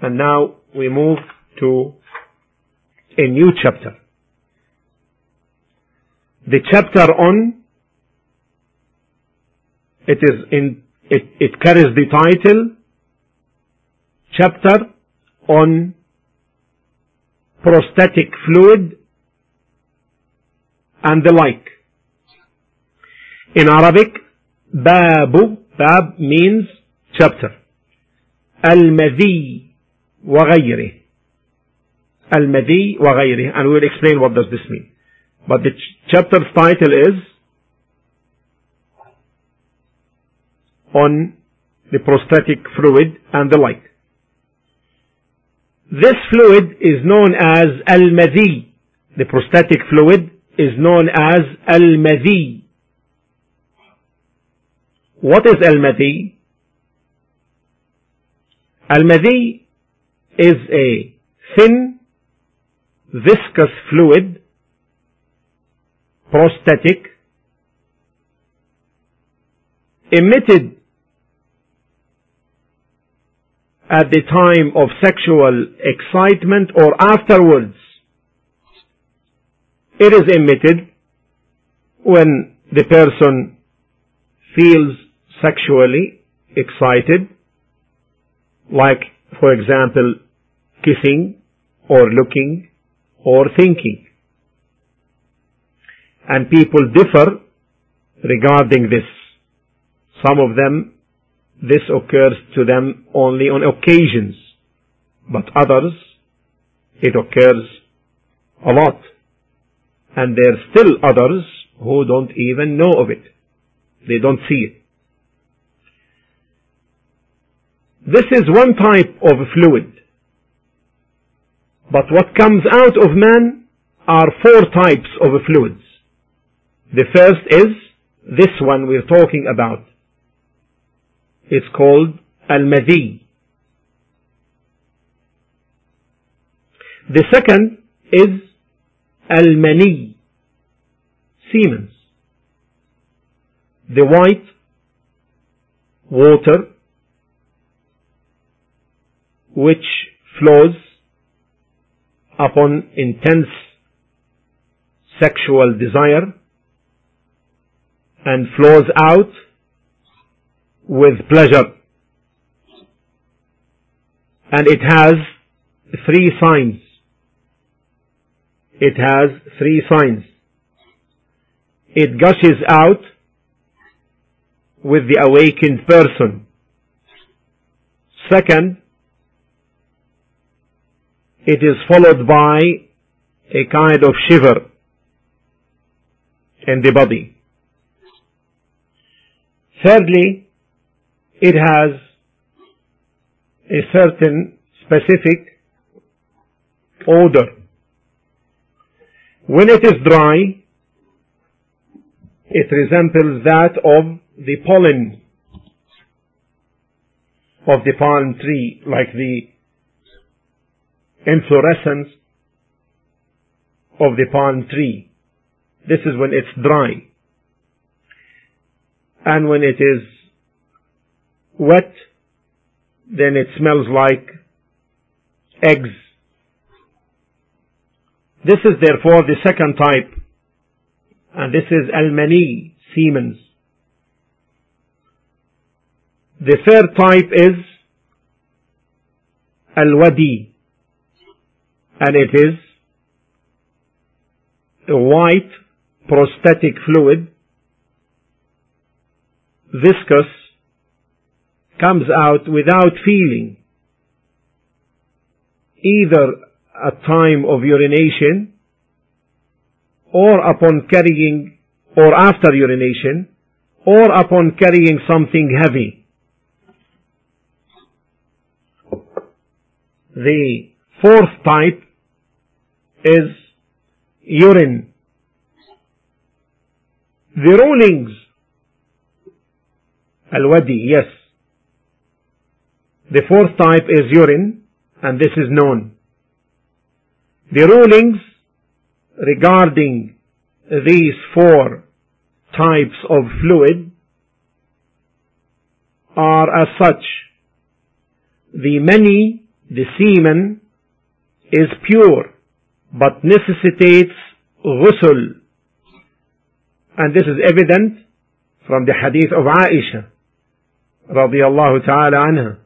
And now we move to a new chapter. The chapter on it is in it, it carries the title chapter on prostatic fluid and the like. In Arabic, babu, bab means chapter. Al-madhi وغيره المذي وغيره and we will explain what does this mean but the ch chapter's title is on the prostatic fluid and the like this fluid is known as al-madhi the prostatic fluid is known as al-madhi what is al-madhi al-madhi is a thin, viscous fluid, prostatic, emitted at the time of sexual excitement or afterwards. It is emitted when the person feels sexually excited, like, for example, kissing or looking or thinking. And people differ regarding this. Some of them, this occurs to them only on occasions, but others, it occurs a lot. And there are still others who don't even know of it. They don't see it. This is one type of fluid but what comes out of man are four types of fluids. The first is this one we're talking about. It's called al-madhi. The second is al-mani, semen. The white water which flows upon intense sexual desire and flows out with pleasure. And it has three signs. It has three signs. It gushes out with the awakened person. Second, it is followed by a kind of shiver in the body. Thirdly, it has a certain specific odor. When it is dry, it resembles that of the pollen of the palm tree, like the inflorescence of the palm tree. This is when it's dry. And when it is wet, then it smells like eggs. This is therefore the second type, and this is al-mani, semen. The third type is al-wadi, and it is a white prostatic fluid, viscous, comes out without feeling, either at time of urination or upon carrying or after urination or upon carrying something heavy. The fourth type is urine. The rulings, al-wadi, yes. The fourth type is urine, and this is known. The rulings regarding these four types of fluid are as such. The mani the semen is pure but necessitates ghusl and this is evident from the hadith of Aisha radiallahu ta'ala anha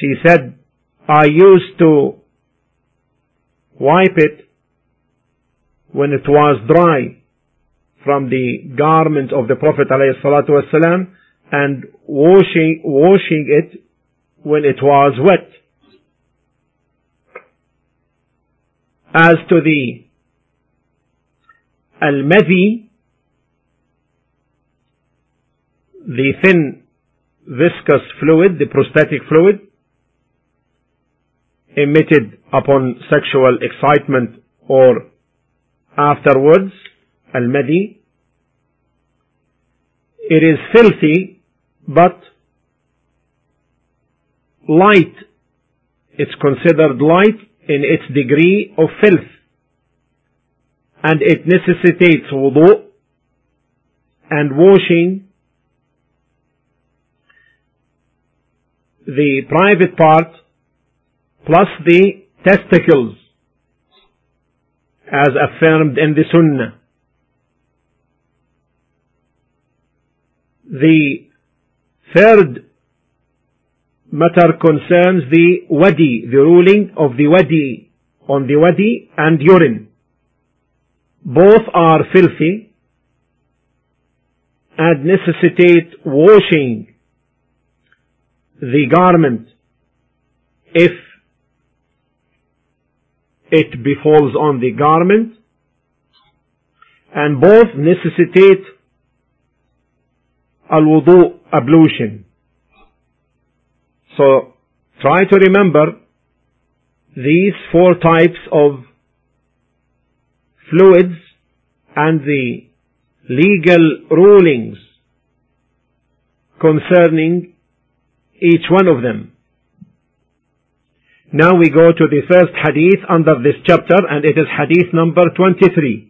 she said I used to wipe it when it was dry from the garment of the Prophet ﷺ and washing, washing it when it was wet. As to the al-madhi, the thin viscous fluid, the prostatic fluid, emitted upon sexual excitement or afterwards, al-madi, it is filthy, but light. It's considered light in its degree of filth. And it necessitates wudu and washing the private part plus the testicles as affirmed in the Sunnah. The third matter concerns the wadi, the ruling of the wadi on the wadi and urine. Both are filthy and necessitate washing the garment if it befalls on the garment and both necessitate al-wudu ablution. So try to remember these four types of fluids and the legal rulings concerning each one of them. Now we go to the first hadith under this chapter and it is hadith number 23.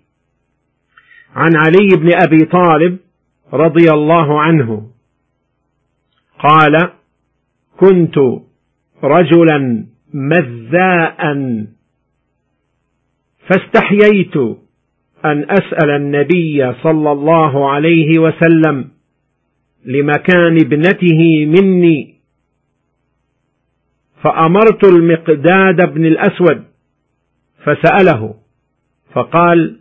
عن علي بن أبي طالب رضي الله عنه قال كنت رجلا مذاء فاستحييت أن أسأل النبي صلى الله عليه وسلم لمكان ابنته مني. فأمرت المقداد بن الأسود فسأله فقال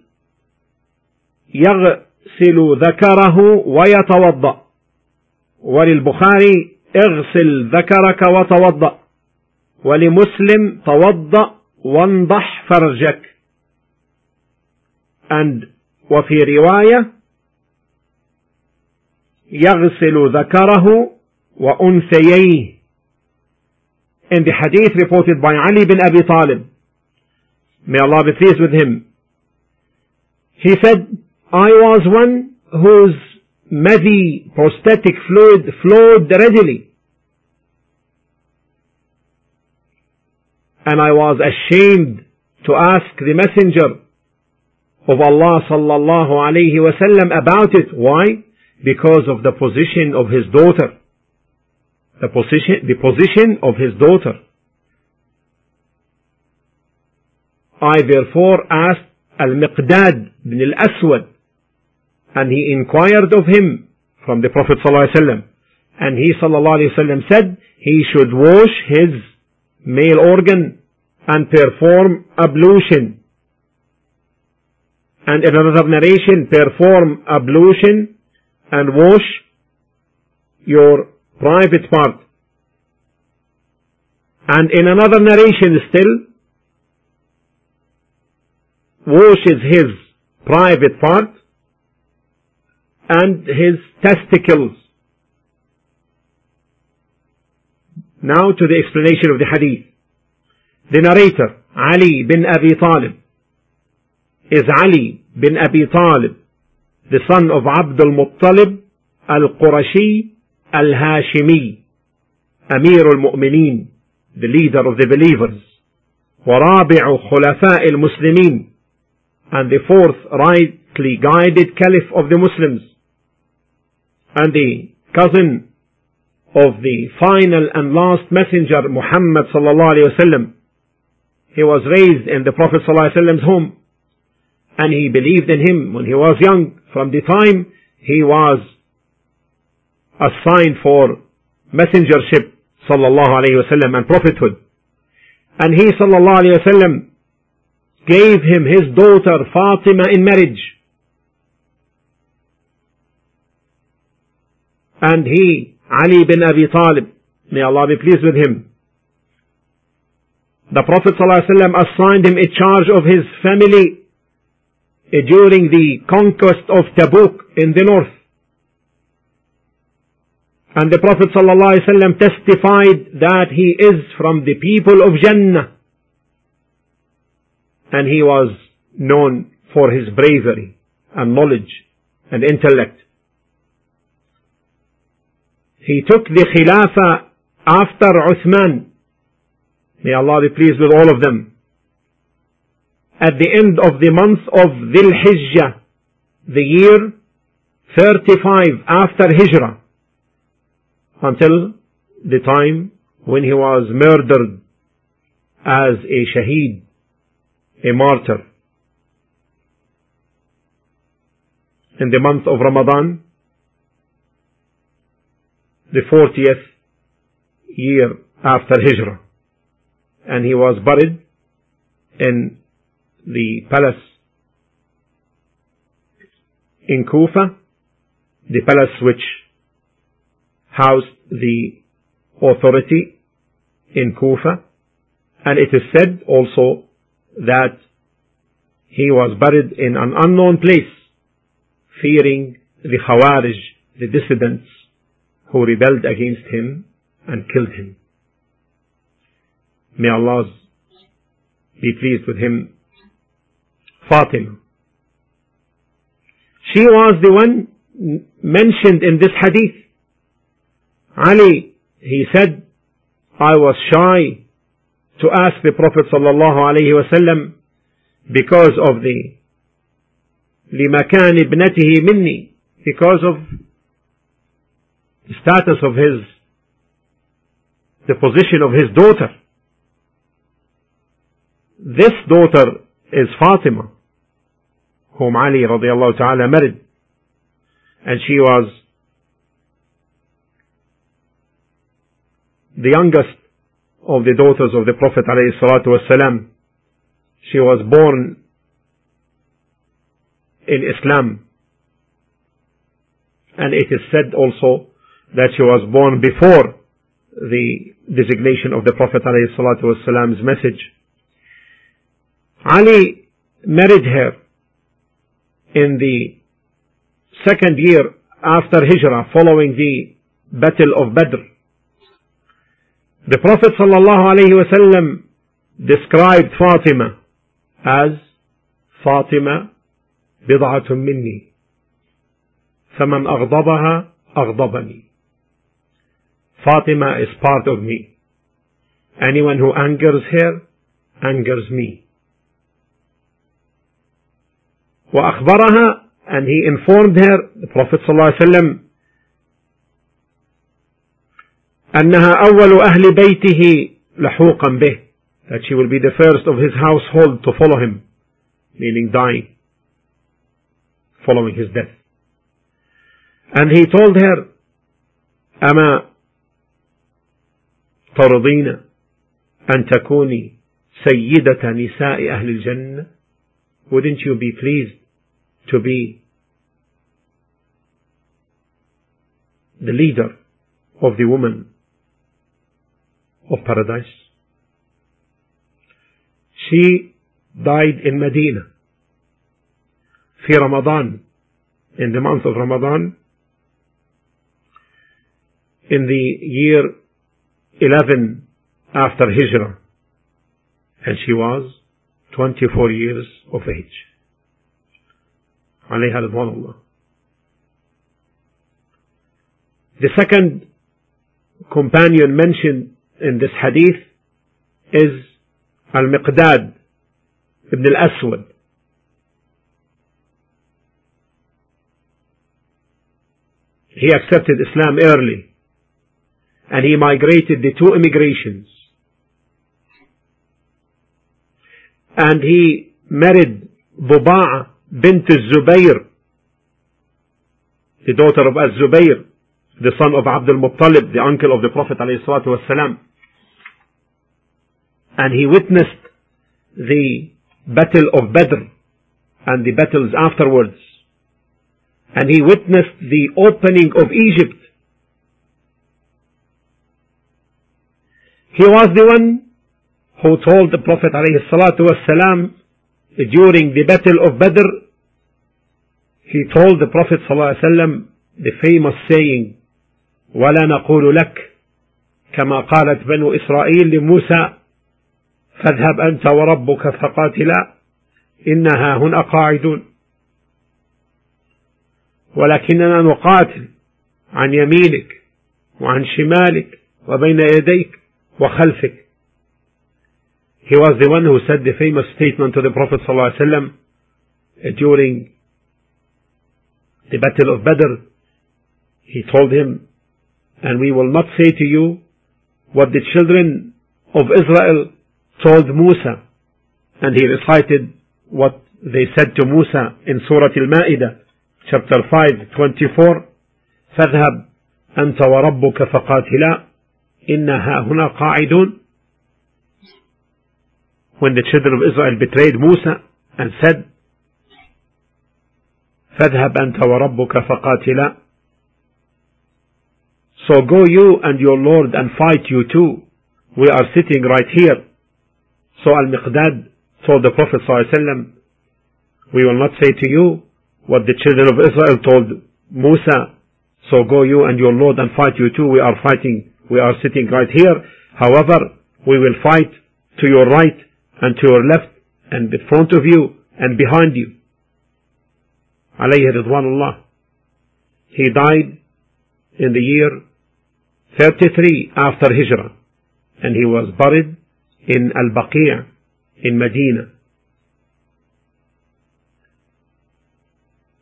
يغسل ذكره ويتوضأ. وللبخاري اغسل ذكرك وتوضأ ولمسلم توضأ وانضح فرجك and وفي رواية يغسل ذكره وأنثييه in the hadith reported by Ali bin Abi Talib. May Allah be pleased with him. He said, I was one whose madhi, prostatic fluid, flowed readily. And I was ashamed to ask the messenger of Allah sallallahu alayhi wasallam about it. Why? Because of the position of his daughter the position, the position of his daughter. I therefore asked Al-Miqdad bin al-Aswad and he inquired of him from the Prophet ﷺ and he ﷺ said he should wash his male organ and perform ablution and in another narration perform ablution and wash your private part. And in another narration still, washes his private part and his testicles. Now to the explanation of the hadith. The narrator, Ali bin Abi Talib, is Ali bin Abi Talib, the son of Abdul Muttalib al-Qurashi al-Hashimi, Amir al-Mu'minin, the leader of the believers, ورابع خلفاء المسلمين, and the fourth rightly guided caliph of the Muslims, and the cousin of the final and last messenger Muhammad sallallahu alayhi wasallam. He was raised in the Prophet sallallahu alayhi wasallam's home and he believed in him when he was young from the time he was assigned for messengership sallallahu alayhi wasallam and prophethood. And he sallallahu alayhi wasallam gave him his daughter Fatima in marriage. And he, Ali bin Abi Talib, may Allah be pleased with him, the Prophet ﷺ assigned him a charge of his family eh, during the conquest of Tabuk in the north. And the Prophet ﷺ testified that he is from the people of Jannah. And he was known for his bravery and knowledge and intellect. He took the Khilafah after Uthman. May Allah be pleased with all of them. At the end of the month of Dhul Hijjah, the year 35 after Hijrah, until the time when he was murdered as a shaheed, a martyr. In the month of Ramadan, the 40th year after Hijrah. And he was buried in the palace in Kufa, the palace which housed the authority in Kufa, and it is said also that he was buried in an unknown place, fearing the Khawarij, the dissidents, who rebelled against him and killed him. May Allah be pleased with him. Fatima. She was the one mentioned in this hadith. Ali, he said, I was shy to ask the Prophet sallallahu alaihi wasallam because of the لمكان ابنته مني because of the status of his the position of his daughter this daughter is Fatima whom Ali radiallahu ta'ala married and she was the youngest of the daughters of the Prophet ﷺ. She was born in Islam. And it is said also that she was born before the designation of the Prophet ﷺ's message. Ali married her in the second year after Hijrah following the Battle of Badr. The Prophet ﷺ described Fatima as Fatima بضعة مني فمن أغضبها أغضبني Fatima is part of me. Anyone who angers her angers me. وأخبرها and he informed her, the Prophet ﷺ, أنها أول أهل بيته لحوقا به that she will be the first of his household to follow him meaning die following his death and he told her أما ترضين أن تكوني سيدة نساء أهل الجنة wouldn't you be pleased to be the leader of the woman of paradise. She died in Medina في Ramadan in the month of Ramadan in the year 11 after Hijrah and she was 24 years of age عليها رضوان الله the second companion mentioned in this hadith is Al-Miqdad ibn al-Aswad. He accepted Islam early and he migrated the two immigrations. And he married Duba'a bint Zubayr, the daughter of Az-Zubayr, the son of Abdul Muttalib, the uncle of the Prophet ﷺ. And he witnessed the battle of Badr and the battles afterwards. And he witnessed the opening of Egypt. He was the one who told the Prophet ﷺ during the battle of Badr, he told the Prophet ﷺ the famous saying, ولا نقول لك كما قالت بنو إسرائيل لموسى فاذهب أنت وربك فقاتلا إنها هنا قاعدون ولكننا نقاتل عن يمينك وعن شمالك وبين يديك وخلفك He was the one who said the famous statement to the Prophet ﷺ during the Battle of Badr. He told him, and we will not say to you what the children of Israel told Musa. And he recited what they said to Musa in Surah Al-Ma'idah, chapter 5, 24. فاذهب أنت وربك فقاتلا إنها هنا قاعدون when the children of Israel betrayed Musa and said فاذهب أنت وربك فقاتلا So go you and your Lord and fight you too. We are sitting right here. So Al-Miqdad told the Prophet ﷺ, we will not say to you what the children of Israel told Musa. So go you and your Lord and fight you too. We are fighting. We are sitting right here. However, we will fight to your right and to your left and in front of you and behind you. عليه رضوان الله. He died in the year 33 after Hijrah and he was buried in Al-Baqi' in Medina.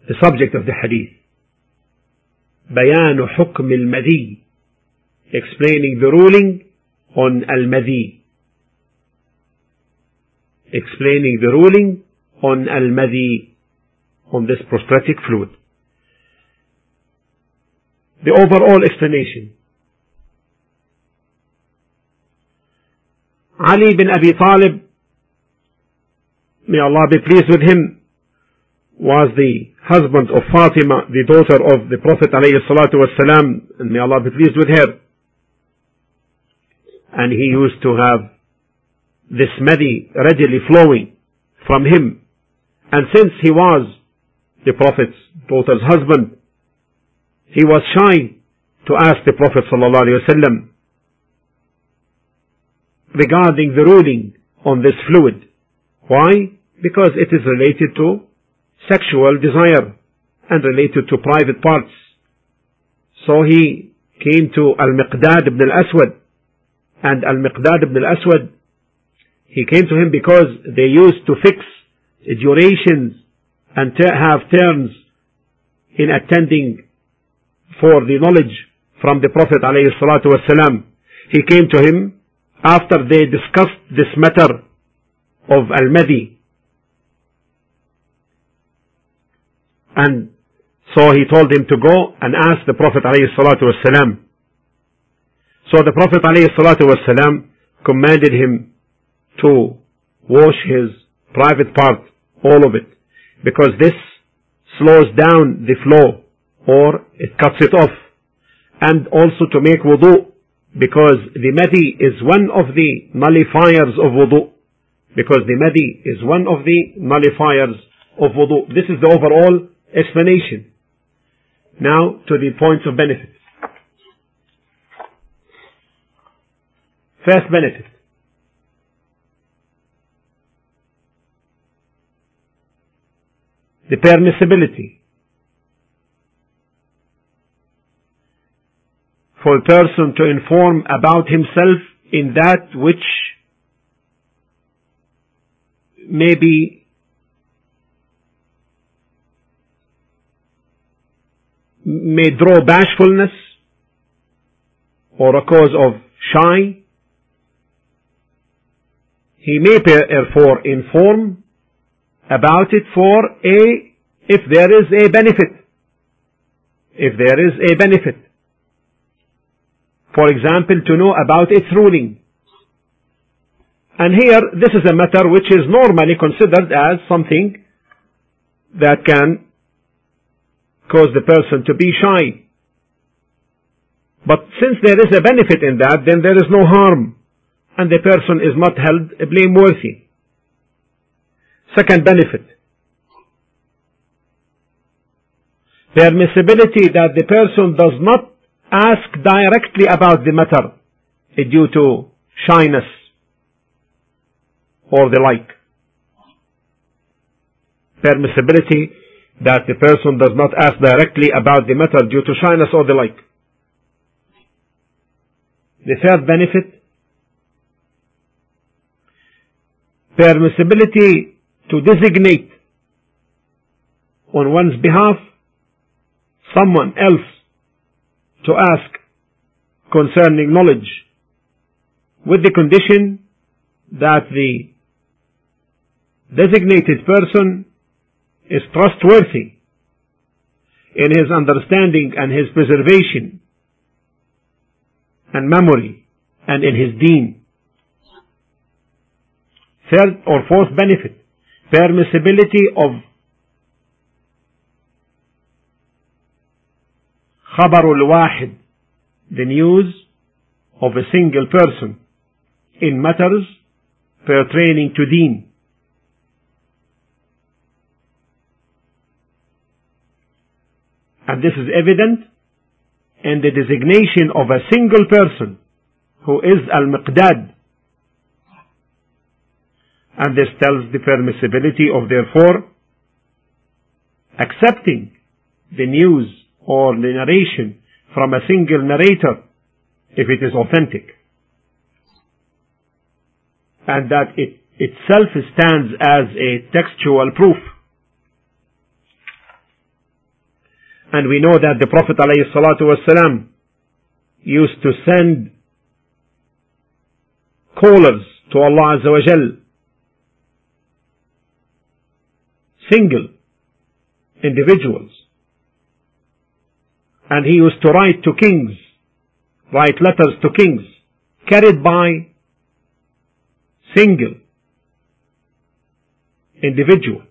The subject of the hadith. بيان حكم المذي explaining the ruling on Al-Madi. explaining the ruling on Al-Madi, on this prostatic fluid the overall explanation Ali bin Abi Talib may Allah be pleased with him, was the husband of Fatima, the daughter of the Prophet ﷺ, and may Allah be pleased with her. And he used to have this madi readily flowing from him. And since he was the Prophet's daughter's husband, he was shy to ask the Prophet ﷺ regarding the ruling on this fluid. Why? Because it is related to sexual desire and related to private parts. So he came to Al-Miqdad ibn al-Aswad and Al-Miqdad ibn al-Aswad he came to him because they used to fix durations and have terms in attending for the knowledge from the Prophet ﷺ. He came to him after they discussed this matter of Al-Madi. And so he told him to go and ask the Prophet ﷺ. So the Prophet ﷺ commanded him to wash his private part, all of it, because this slows down the flow or it cuts it off. And also to make wudu, because the madi is one of the nullifiers of wudu. Because the madi is one of the nullifiers of wudu. This is the overall explanation. Now to the points of benefit. First benefit. The permissibility for a person to inform about himself in that which may be may draw bashfulness or a cause of shy, he may therefore uh, inform about it for a, if there is a benefit. If there is a benefit. For example, to know about its ruling. And here, this is a matter which is normally considered as something that can cause the person to be shy. But since there is a benefit in that, then there is no harm, and the person is not held blameworthy. Second benefit. Permissibility that the person does not ask directly about the matter eh, due to shyness or the like. Permissibility that the person does not ask directly about the matter due to shyness or the like. The third benefit, permissibility to designate on one's behalf someone else to ask concerning knowledge with the condition that the designated person is trustworthy in his understanding and his preservation and memory and in his deen. Third or fourth benefit, permissibility of خبر الواحد, the news of a single person in matters pertaining to deen. And this is evident in the designation of a single person who is al-miqdad. and this tells the permissibility of therefore accepting the news or the narration from a single narrator if it is authentic. And that it itself stands as a textual proof. And we know that the Prophet ﷺ used to send callers to Allah Azza wa single individuals. And he used to write to kings, write letters to kings, carried by single individual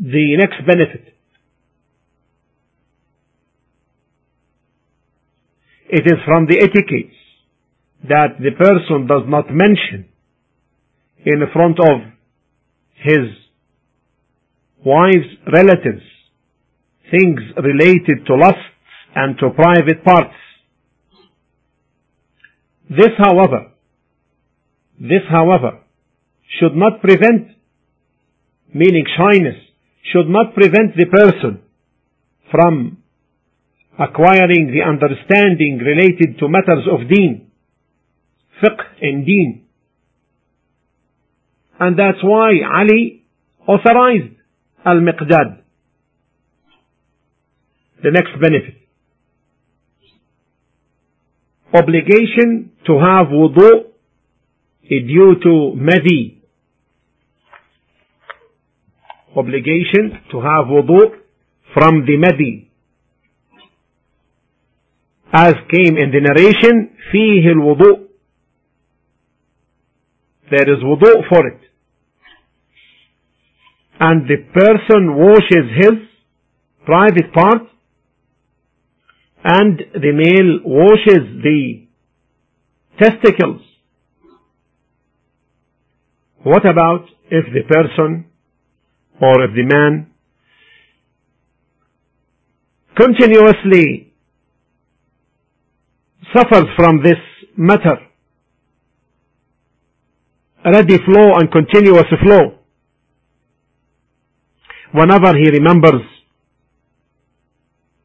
the next benefit. It is from the etiquettes that the person does not mention in front of his wife's relatives things related to lusts and to private parts. This, however, this, however, should not prevent, meaning shyness, should not prevent the person from acquiring the understanding related to matters of deen, fiqh and deen. And that's why Ali authorized al-miqdad. The next benefit. Obligation to have wudu due to madi obligation to have wudu from the madi. As came in the narration, فيه الوضوء. There is wudu for it. And the person washes his private part and the male washes the testicles. What about if the person or if the man continuously suffers from this matter, ready flow and continuous flow, whenever he remembers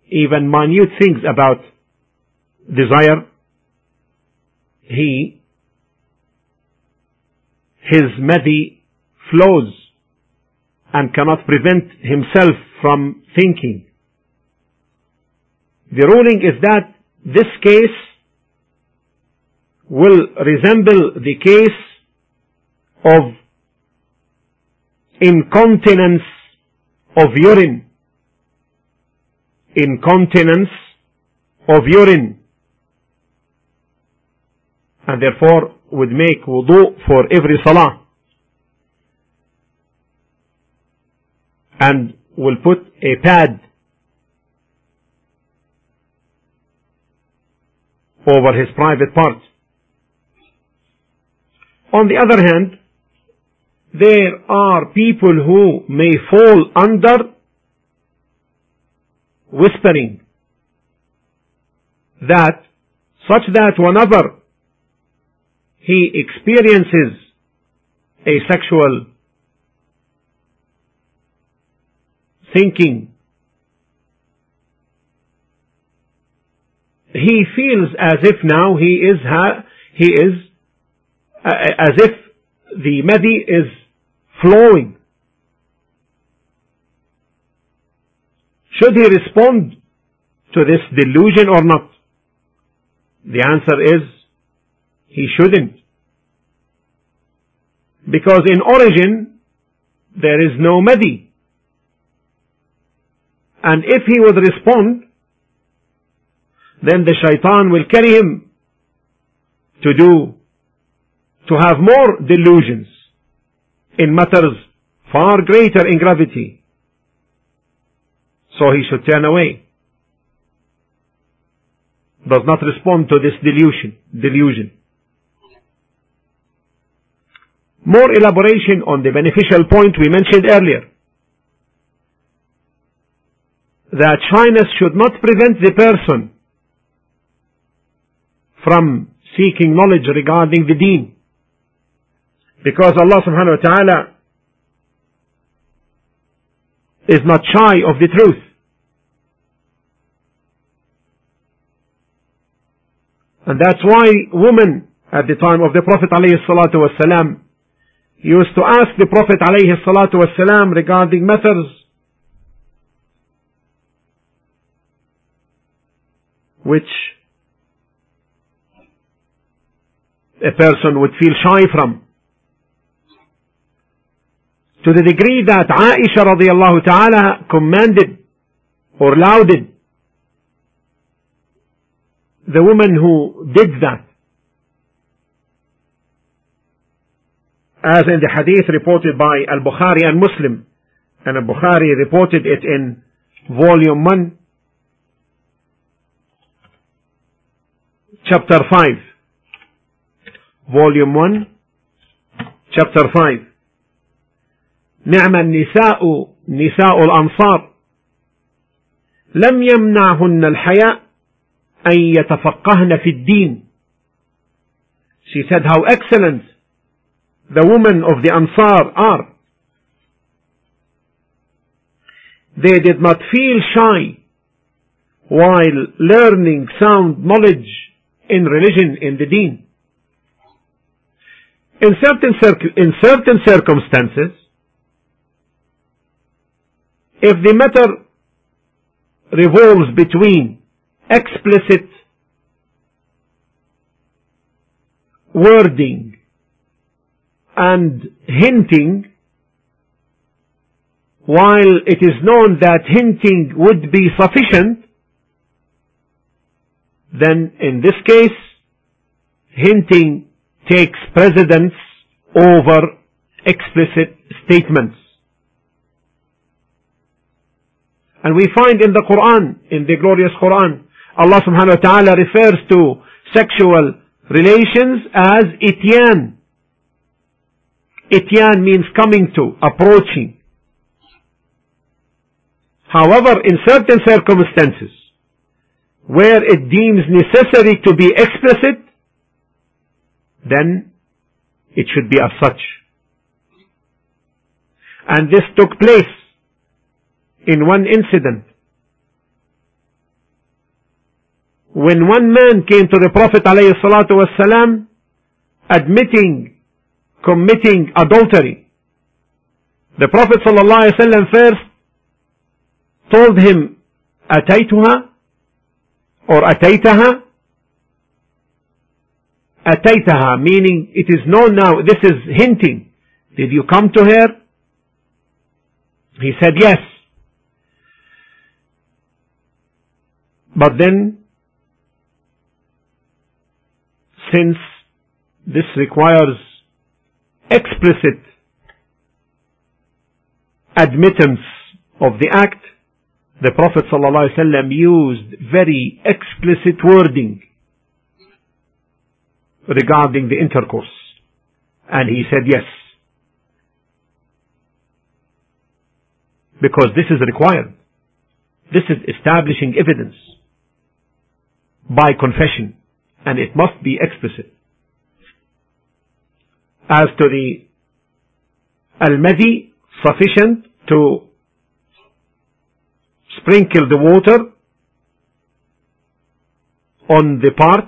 even minute things about desire, he, his madi flows and cannot prevent himself from thinking. The ruling is that this case will resemble the case of incontinence of urine. Incontinence of urine. And therefore would make wudu for every salah. And will put a pad over his private part. On the other hand, there are people who may fall under whispering that such that whenever he experiences a sexual thinking he feels as if now he is he is uh, as if the madi is flowing. Should he respond to this delusion or not? The answer is he shouldn't. Because in origin there is no madi. And if he would respond, then the shaitan will carry him to do, to have more delusions in matters far greater in gravity. So he should turn away. Does not respond to this delusion, delusion. More elaboration on the beneficial point we mentioned earlier. That shyness should not prevent the person from seeking knowledge regarding the deen. Because Allah subhanahu wa ta'ala is not shy of the truth. And that's why women at the time of the Prophet alayhi salatu wasalam used to ask the Prophet alayhi salatu wasalam regarding matters which a person would feel shy from. To the degree that Aisha radiallahu ta'ala commanded or lauded the woman who did that. As in the hadith reported by Al-Bukhari and Muslim. And Al-Bukhari reported it in volume 1, chapter 5 volume 1 chapter 5 نعم النساء نساء الأنصار لم يمنعهن الحياء أن يتفقهن في الدين She said how excellent the women of the Ansar are. They did not feel shy while learning sound knowledge in religion, in the deen. In certain, in certain circumstances, if the matter revolves between explicit wording and hinting, while it is known that hinting would be sufficient, then in this case, hinting takes precedence over explicit statements. And we find in the Quran, in the glorious Quran, Allah subhanahu wa ta'ala refers to sexual relations as ityan. Ityan means coming to, approaching. However, in certain circumstances, where it deems necessary to be explicit, then it should be as such. And this took place in one incident. When one man came to the Prophet ﷺ admitting committing adultery, the Prophet ﷺ first told him, أتيتها or أتيتها أتيتها meaning it is known now this is hinting did you come to her he said yes But then since this requires explicit admittance of the act the Prophet ﷺ used very explicit wording regarding the intercourse. And he said yes. Because this is required. This is establishing evidence by confession. And it must be explicit. As to the al-madhee, sufficient to sprinkle the water on the part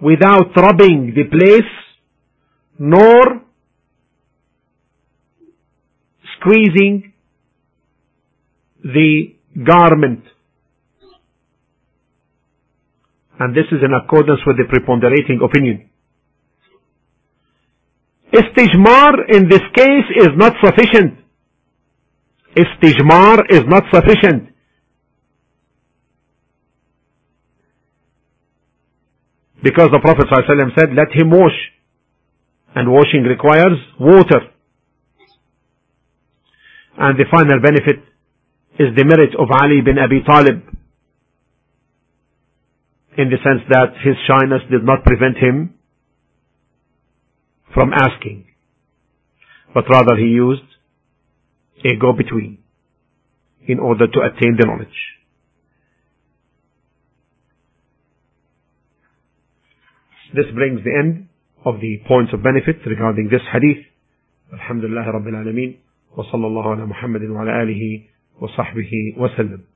without rubbing the place nor squeezing the garment. And this is in accordance with the preponderating opinion. Istijmar in this case is not sufficient. Istijmar is not sufficient. Because the Prophet ﷺ said, let him wash. And washing requires water. And the final benefit is the merit of Ali bin Abi Talib. In the sense that his shyness did not prevent him from asking, but rather he used a go-between in order to attain the knowledge. This brings the end of the points of benefit regarding this hadith. Alhamdulillah Rabbil Alameen. وصلى الله على محمد وعلى آله وصحبه وسلم.